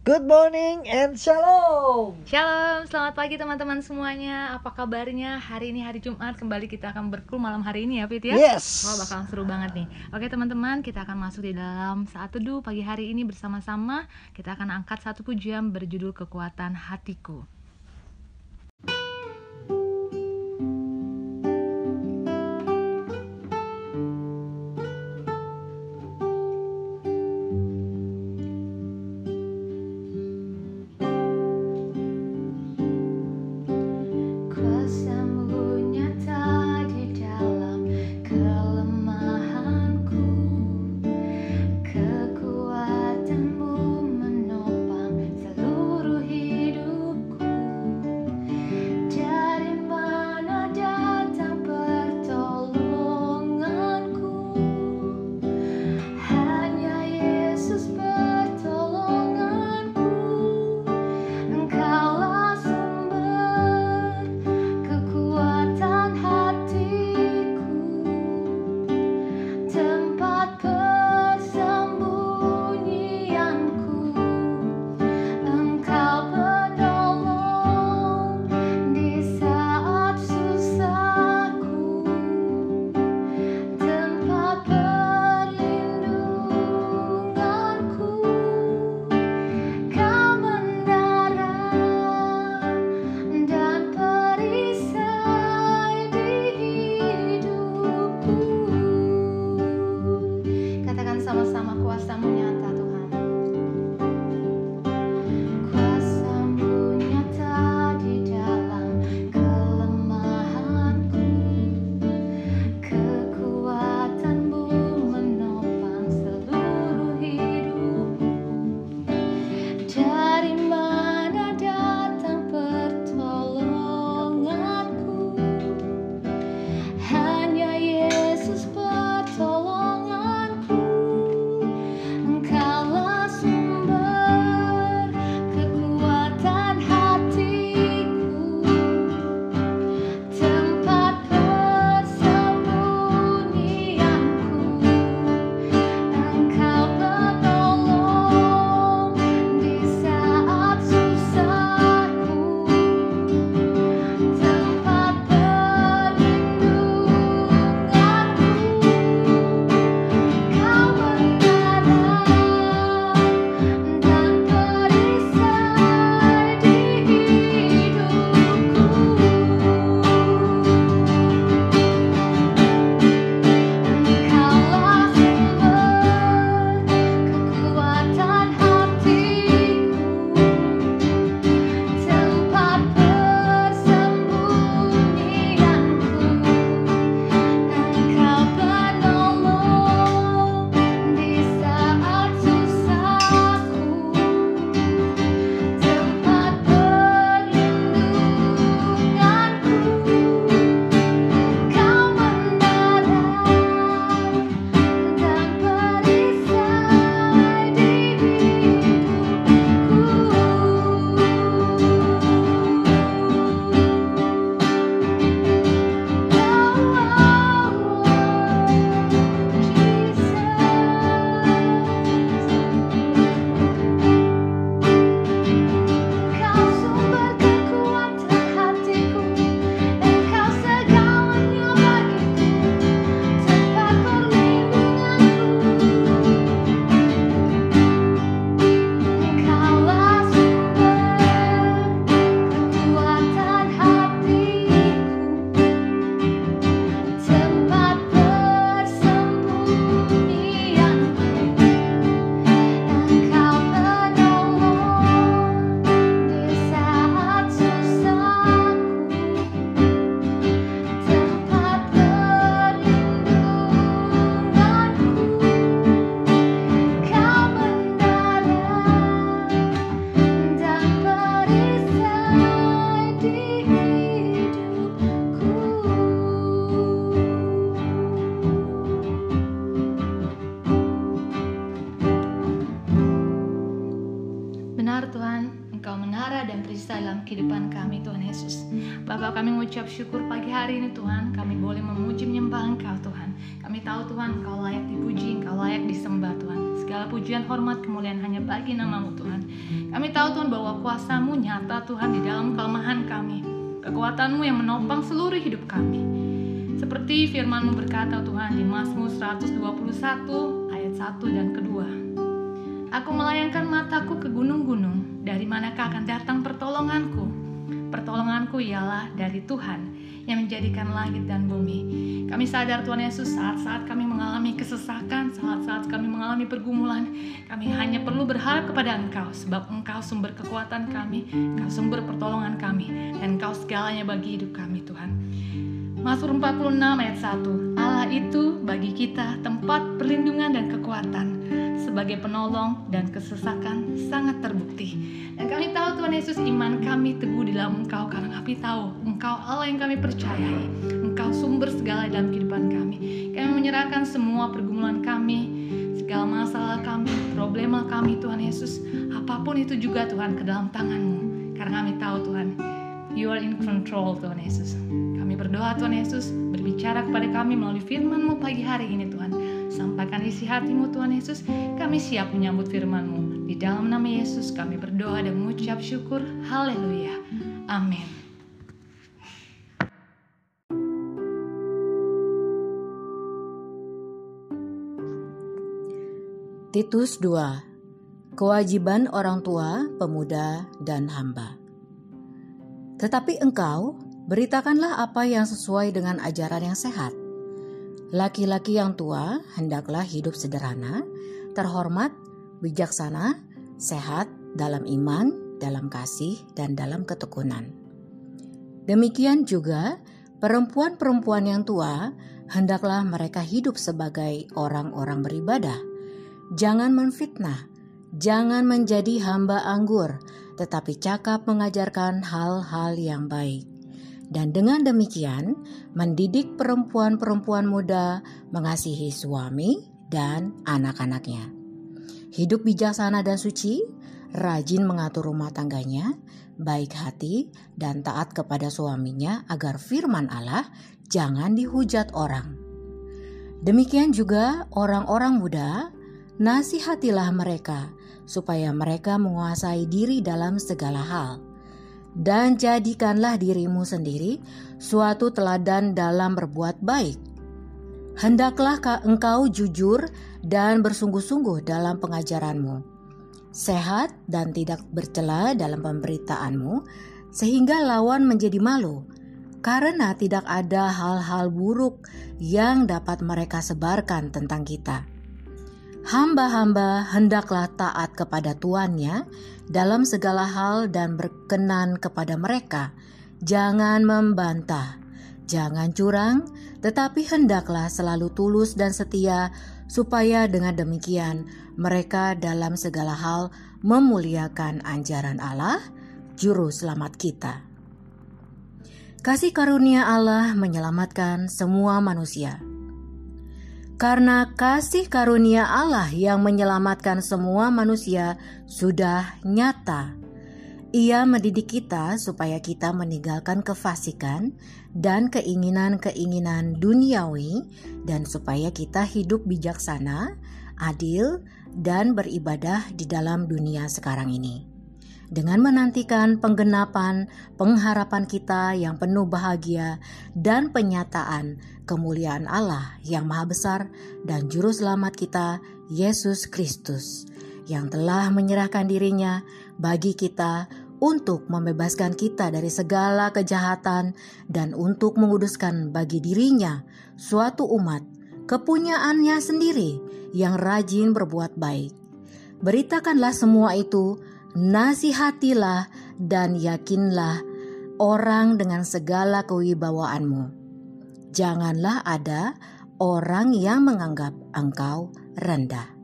Good morning and shalom. Shalom, selamat pagi teman-teman semuanya. Apa kabarnya? Hari ini hari Jumat kembali kita akan berkul malam hari ini ya, Fit ya. Yes. Wah, bakal seru banget nih. Oke teman-teman, kita akan masuk di dalam saat teduh pagi hari ini bersama-sama. Kita akan angkat satu pujian berjudul Kekuatan Hatiku. Tuhan, Engkau layak dipuji, Engkau layak disembah Tuhan. Segala pujian, hormat, kemuliaan hanya bagi namamu Tuhan. Kami tahu Tuhan bahwa kuasamu nyata Tuhan di dalam kelemahan kami. Kekuatanmu yang menopang seluruh hidup kami. Seperti firmanmu berkata Tuhan di Mazmur 121 ayat 1 dan kedua. Aku melayangkan mataku ke gunung-gunung, dari manakah akan datang pertolonganku? Pertolonganku ialah dari Tuhan yang menjadikan langit dan bumi. Kami sadar Tuhan Yesus saat-saat kami mengalami kesesakan, saat-saat kami mengalami pergumulan, kami hanya perlu berharap kepada Engkau sebab Engkau sumber kekuatan kami, Engkau sumber pertolongan kami, dan Engkau segalanya bagi hidup kami Tuhan. Mazmur 46 ayat 1 Allah itu bagi kita tempat perlindungan dan kekuatan sebagai penolong dan kesesakan sangat terbukti. Dan kami tahu Tuhan Yesus iman kami teguh di dalam Engkau karena kami tahu Engkau Allah yang kami percayai. Engkau sumber segala dalam kehidupan kami. Kami menyerahkan semua pergumulan kami, segala masalah kami, problema kami Tuhan Yesus. Apa pun itu juga Tuhan ke dalam tanganmu. Karena kami tahu Tuhan, You are in control Tuhan Yesus. Berdoa Tuhan Yesus, berbicara kepada kami melalui firman-Mu pagi hari ini Tuhan. Sampaikan isi hatimu Tuhan Yesus, kami siap menyambut firman-Mu. Di dalam nama Yesus kami berdoa dan mengucap syukur. Haleluya. Amin. Titus 2 Kewajiban orang tua, pemuda, dan hamba Tetapi engkau, beritakanlah apa yang sesuai dengan ajaran yang sehat. Laki-laki yang tua hendaklah hidup sederhana, terhormat, bijaksana, sehat dalam iman, dalam kasih, dan dalam ketekunan. Demikian juga perempuan-perempuan yang tua hendaklah mereka hidup sebagai orang-orang beribadah. Jangan menfitnah, jangan menjadi hamba anggur, tetapi cakap mengajarkan hal-hal yang baik. Dan dengan demikian, mendidik perempuan-perempuan muda mengasihi suami dan anak-anaknya. Hidup bijaksana dan suci, rajin mengatur rumah tangganya, baik hati dan taat kepada suaminya agar firman Allah jangan dihujat orang. Demikian juga orang-orang muda, nasihatilah mereka supaya mereka menguasai diri dalam segala hal dan jadikanlah dirimu sendiri suatu teladan dalam berbuat baik. Hendaklah engkau jujur dan bersungguh-sungguh dalam pengajaranmu, sehat dan tidak bercela dalam pemberitaanmu, sehingga lawan menjadi malu, karena tidak ada hal-hal buruk yang dapat mereka sebarkan tentang kita. Hamba-hamba hendaklah taat kepada tuannya dalam segala hal dan berkenan kepada mereka. Jangan membantah, jangan curang, tetapi hendaklah selalu tulus dan setia, supaya dengan demikian mereka dalam segala hal memuliakan anjaran Allah, Juru Selamat kita. Kasih karunia Allah menyelamatkan semua manusia karena kasih karunia Allah yang menyelamatkan semua manusia sudah nyata. Ia mendidik kita supaya kita meninggalkan kefasikan dan keinginan-keinginan duniawi dan supaya kita hidup bijaksana, adil, dan beribadah di dalam dunia sekarang ini dengan menantikan penggenapan pengharapan kita yang penuh bahagia dan penyataan kemuliaan Allah yang Maha Besar dan Juru Selamat kita, Yesus Kristus, yang telah menyerahkan dirinya bagi kita untuk membebaskan kita dari segala kejahatan dan untuk menguduskan bagi dirinya suatu umat kepunyaannya sendiri yang rajin berbuat baik. Beritakanlah semua itu nasihatilah dan yakinlah orang dengan segala kewibawaanmu. Janganlah ada orang yang menganggap engkau rendah.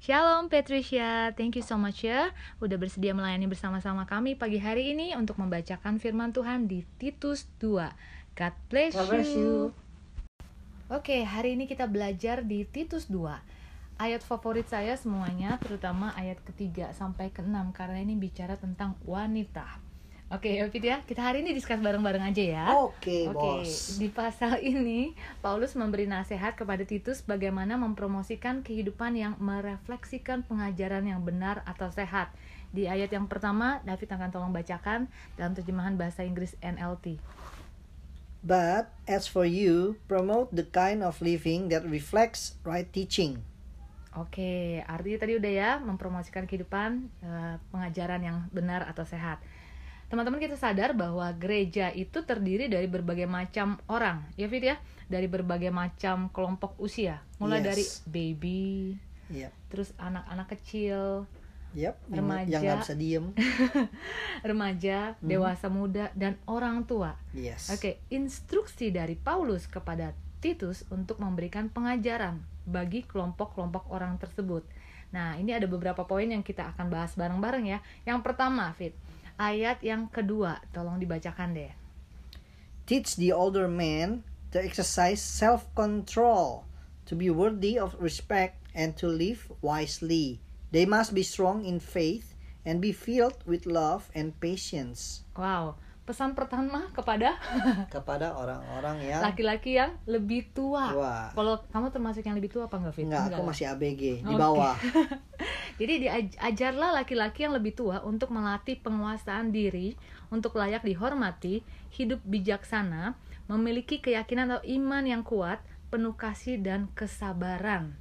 Shalom Patricia, thank you so much ya udah bersedia melayani bersama-sama kami pagi hari ini untuk membacakan firman Tuhan di Titus 2. God bless, God bless you. Oke, hari ini kita belajar di Titus 2 Ayat favorit saya semuanya, terutama ayat ketiga sampai keenam Karena ini bicara tentang wanita Oke, Fit ya, kita hari ini diskus bareng-bareng aja ya Oke, Oke, bos. di pasal ini Paulus memberi nasihat kepada Titus bagaimana mempromosikan kehidupan yang merefleksikan pengajaran yang benar atau sehat. Di ayat yang pertama, David akan tolong bacakan dalam terjemahan bahasa Inggris NLT. But as for you, promote the kind of living that reflects right teaching. Oke, artinya tadi udah ya mempromosikan kehidupan eh, pengajaran yang benar atau sehat. Teman-teman kita sadar bahwa gereja itu terdiri dari berbagai macam orang, ya Fit ya, dari berbagai macam kelompok usia, mulai Yes. dari baby, Yep. terus anak-anak kecil, Yep. yang- Remaja. Yang nggak bisa diem. remaja, dewasa muda, dan orang tua. Yes. Oke, instruksi dari Paulus kepada Titus untuk memberikan pengajaran bagi kelompok-kelompok orang tersebut. Nah, ini ada beberapa poin yang kita akan bahas bareng-bareng ya. Yang pertama, Fit, ayat yang kedua, tolong dibacakan deh. Teach the older men to exercise self-control, to be worthy of respect, and to live wisely. They must be strong in faith and be filled with love and patience. Wow, pesan pertama kepada Kepada orang-orang yang laki-laki yang lebih tua. Tua. Kalau kamu termasuk yang lebih tua apa enggak, Fit? Enggak, aku lah. masih ABG di bawah. Jadi diajarlah laki-laki yang lebih tua untuk melatih penguasaan diri, untuk layak dihormati, hidup bijaksana, memiliki keyakinan atau iman yang kuat, penuh kasih dan kesabaran.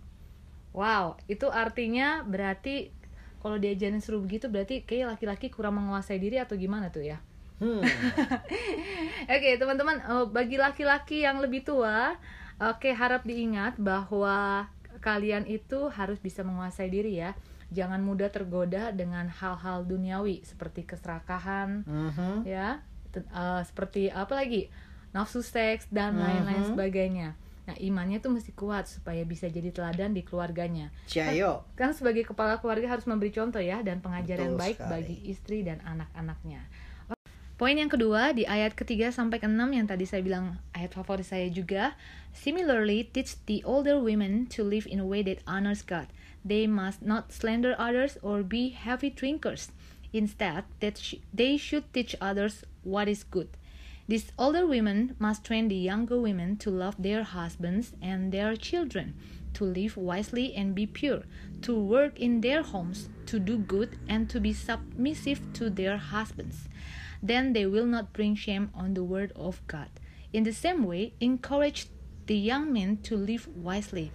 Wow, itu artinya berarti kalau diajarin suruh begitu berarti kayak laki-laki kurang menguasai diri atau gimana tuh ya? Hmm. Oke, teman-teman, eh, bagi laki-laki yang lebih tua, oke harap diingat bahwa kalian itu harus bisa menguasai diri ya. Jangan mudah tergoda dengan hal-hal duniawi seperti keserakahan, Mhm. ya, Te- eh, seperti apa lagi nafsu seks dan lain-lain Mhm. sebagainya. Nah, imannya tuh mesti kuat supaya bisa jadi teladan di keluarganya. Ciayo. Kan sebagai kepala keluarga harus memberi contoh ya dan pengajaran Betul baik sekali. bagi istri dan anak-anaknya. Poin yang kedua di ayat ketiga sampai keenam yang tadi saya bilang ayat favorit saya juga. Similarly, teach the older women to live in a way that honors God. They must not slander others or be heavy drinkers. Instead, that sh- they should teach others what is good. These older women must train the younger women to love their husbands and their children, to live wisely and be pure, to work in their homes, to do good, and to be submissive to their husbands. Then they will not bring shame on the word of God. In the same way, encourage the young men to live wisely.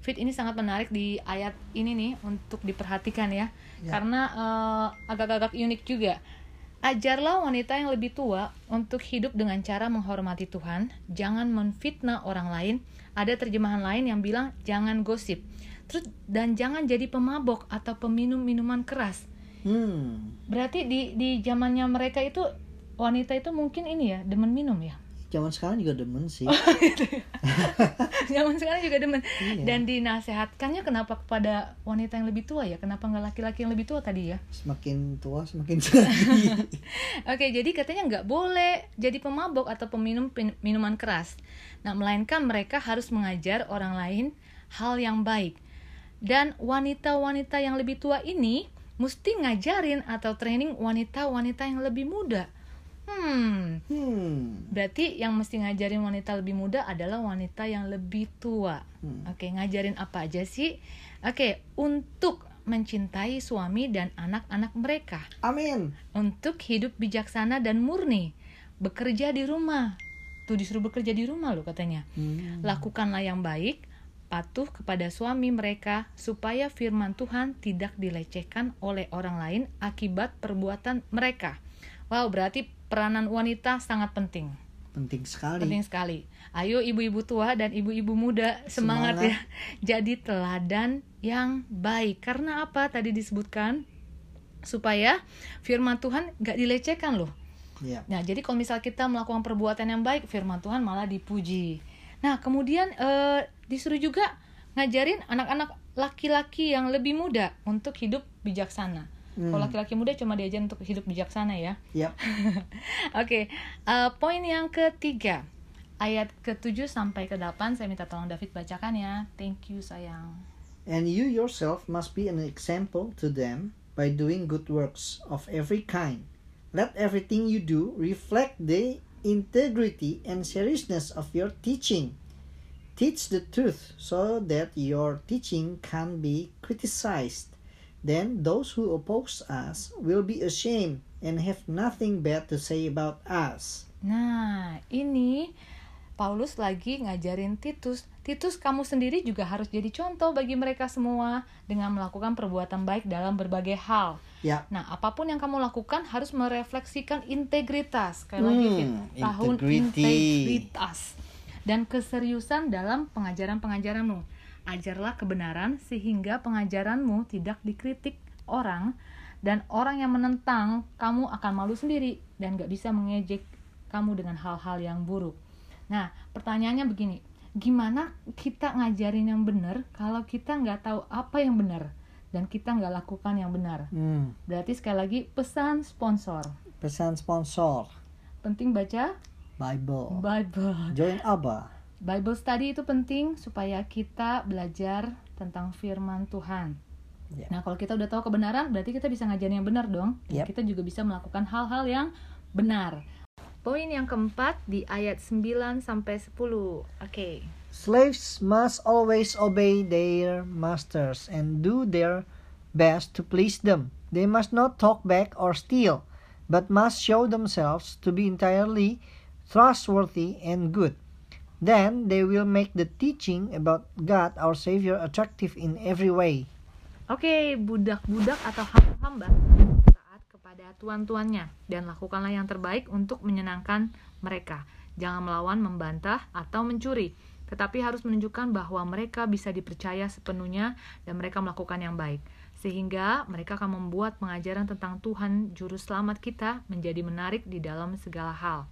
Fit ini sangat menarik di ayat ini nih untuk diperhatikan ya, Ya. karena eh, agak-agak unik juga. Ajarlah wanita yang lebih tua untuk hidup dengan cara menghormati Tuhan, jangan menfitnah orang lain. Ada terjemahan lain yang bilang jangan gosip. Terus dan jangan jadi pemabok atau peminum minuman keras. Hmm. Berarti di di zamannya mereka itu wanita itu mungkin ini ya demen minum ya. Zaman sekarang juga demen sih. Zaman sekarang juga demen. Iya. Dan dinasehatkannya kenapa kepada wanita yang lebih tua ya? Kenapa nggak laki-laki yang lebih tua tadi ya? Semakin tua semakin sedih. Oke, jadi katanya nggak boleh jadi pemabok atau peminum minuman keras. Nah, melainkan mereka harus mengajar orang lain hal yang baik. Dan wanita-wanita yang lebih tua ini mesti ngajarin atau training wanita-wanita yang lebih muda. Hmm, hmm. Berarti yang mesti ngajarin wanita lebih muda adalah wanita yang lebih tua. Hmm. Oke, ngajarin apa aja sih? Oke, untuk mencintai suami dan anak-anak mereka Amin. untuk hidup bijaksana dan murni, bekerja di rumah. Tuh disuruh bekerja di rumah loh katanya. Hmm. Lakukanlah yang baik, patuh kepada suami mereka supaya firman Tuhan tidak dilecehkan oleh orang lain akibat perbuatan mereka. Wow, berarti peranan wanita sangat penting. Penting sekali. Penting sekali. Ayo ibu-ibu tua dan ibu-ibu muda semangat, Semangat. ya. Jadi teladan yang baik. Karena apa tadi disebutkan? Supaya firman Tuhan gak dilecehkan loh. Iya. Nah, jadi kalau misal kita melakukan perbuatan yang baik, firman Tuhan malah dipuji. Nah, kemudian eh, disuruh juga ngajarin anak-anak laki-laki yang lebih muda untuk hidup bijaksana. Kalau Hmm. laki-laki muda cuma diajarin untuk hidup bijaksana ya. Yap. Oke, eh, poin yang ketiga. ayat ke-7 sampai ke-8 saya minta tolong David bacakan ya. Thank you sayang. And you yourself must be an example to them by doing good works of every kind. Let everything you do reflect the integrity and seriousness of your teaching. Teach the truth so that your teaching can be criticized. Then those who oppose us will be ashamed and have nothing bad to say about us. Nah, ini Paulus lagi ngajarin Titus. Titus kamu sendiri juga harus jadi contoh bagi mereka semua dengan melakukan perbuatan baik dalam berbagai hal. Ya. Nah, apa pun yang kamu lakukan harus merefleksikan integritas. Sekali lagi, Hmm, Fit, tahun integrity. integritas dan keseriusan dalam pengajaran-pengajaranmu. Ajarlah kebenaran sehingga pengajaranmu tidak dikritik orang dan orang yang menentang kamu akan malu sendiri dan gak bisa mengejek kamu dengan hal-hal yang buruk. Nah, pertanyaannya begini, gimana kita ngajarin yang benar kalau kita nggak tahu apa yang benar dan kita nggak lakukan yang benar? Hmm. Berarti sekali lagi pesan sponsor. Pesan sponsor Penting baca Bible. Bible. Join Abba. Bible study itu penting supaya kita belajar tentang firman Tuhan. Ya. Nah, kalau kita udah tahu kebenaran, berarti kita bisa ngajarin yang benar dong. Yap. Kita juga bisa melakukan hal-hal yang benar. Poin yang keempat di ayat 9 sampai 10. Oke. Slaves must always obey their masters and do their best to please them. They must not talk back or steal, but must show themselves to be entirely trustworthy and good. Then they will make the teaching about God our Savior attractive in every way. Oke, budak-budak atau hamba-hamba taat kepada tuan-tuannya dan lakukanlah yang terbaik untuk menyenangkan mereka. Jangan melawan, membantah, atau mencuri, tetapi harus menunjukkan bahwa mereka bisa dipercaya sepenuhnya dan mereka melakukan yang baik. Sehingga mereka akan membuat pengajaran tentang Tuhan Juru Selamat kita menjadi menarik di dalam segala hal.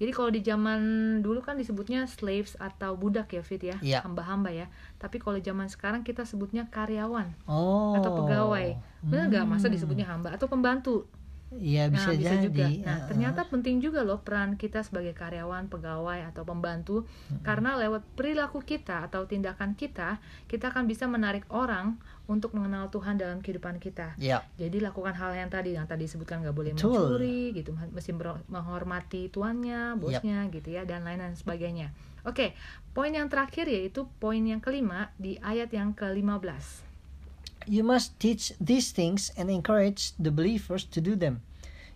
Jadi kalau di zaman dulu kan disebutnya slaves atau budak ya Fit ya, Iya. hamba-hamba ya. Tapi kalau zaman sekarang kita sebutnya karyawan Oh. atau pegawai. Benar nggak? Masa disebutnya hamba atau pembantu? Iya Nah, bisa, bisa jadi. juga. Nah, Heeh. ternyata penting juga loh peran kita sebagai karyawan, pegawai atau pembantu karena lewat perilaku kita atau tindakan kita, kita akan bisa menarik orang untuk mengenal Tuhan dalam kehidupan kita. Ya. Jadi lakukan hal yang tadi yang tadi disebutkan nggak boleh Betul. mencuri gitu, mesti menghormati tuannya, bosnya gitu ya dan lain lain sebagainya. Oke, poin yang terakhir yaitu poin yang kelima di ayat yang ke-15. You must teach these things and encourage the believers to do them.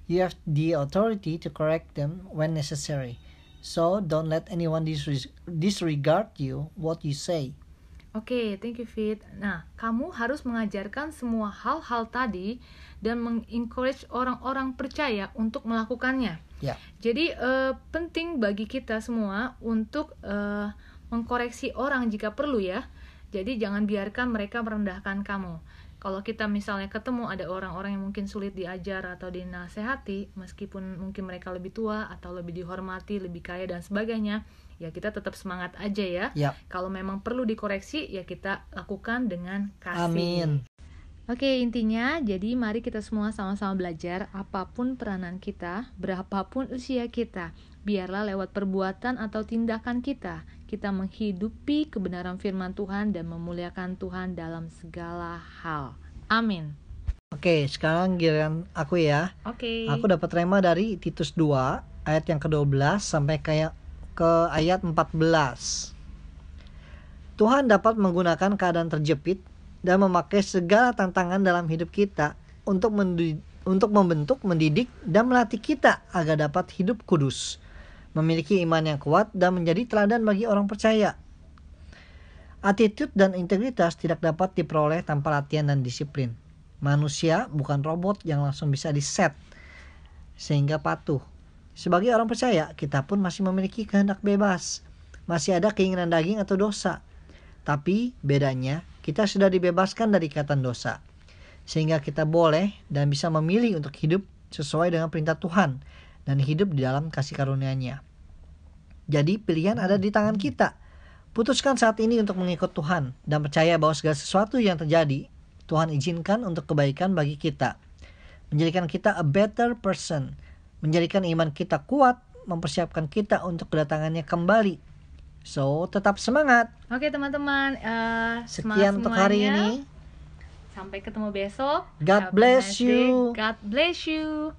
You have the authority to correct them when necessary. So don't let anyone disre- disregard you what you say. Oke, thank you Fit. Nah, kamu harus mengajarkan semua hal-hal tadi dan mengencourage orang-orang percaya untuk melakukannya. Ya. Jadi eh, penting bagi kita semua untuk eh, mengkoreksi orang jika perlu ya. Jadi jangan biarkan mereka merendahkan kamu. Kalau kita misalnya ketemu ada orang-orang yang mungkin sulit diajar atau dinasehati, meskipun mungkin mereka lebih tua atau lebih dihormati, lebih kaya dan sebagainya, ya kita tetap semangat aja ya. Ya. Kalau memang perlu dikoreksi, ya kita lakukan dengan kasih. Amin. Oke, intinya jadi mari kita semua sama-sama belajar apa pun peranan kita, berapapun usia kita, biarlah lewat perbuatan atau tindakan kita, kita menghidupi kebenaran firman Tuhan dan memuliakan Tuhan dalam segala hal. Amin. Oke, sekarang giliran aku ya. Oke. Aku dapat rema dari Titus 2 ayat yang ke-12 sampai kayak ke ayat 14. Tuhan dapat menggunakan keadaan terjepit dan memakai segala tantangan dalam hidup kita untuk untuk membentuk, mendidik dan melatih kita agar dapat hidup kudus, memiliki iman yang kuat dan menjadi teladan bagi orang percaya. Attitude dan integritas tidak dapat diperoleh tanpa latihan dan disiplin. Manusia bukan robot yang langsung bisa diset sehingga patuh. Sebagai orang percaya, kita pun masih memiliki kehendak bebas. Masih ada keinginan daging atau dosa. Tapi bedanya, kita sudah dibebaskan dari ikatan dosa. Sehingga kita boleh dan bisa memilih untuk hidup sesuai dengan perintah Tuhan dan hidup di dalam kasih karunia-Nya. Jadi pilihan ada di tangan kita. Putuskan saat ini untuk mengikut Tuhan dan percaya bahwa segala sesuatu yang terjadi Tuhan izinkan untuk kebaikan bagi kita. Menjadikan kita a better person, menjadikan iman kita kuat mempersiapkan kita untuk kedatangannya kembali. So, tetap semangat. Oke teman-teman, semangat Sekian untuk hari ini. Sampai ketemu besok. God Have bless you. God bless you.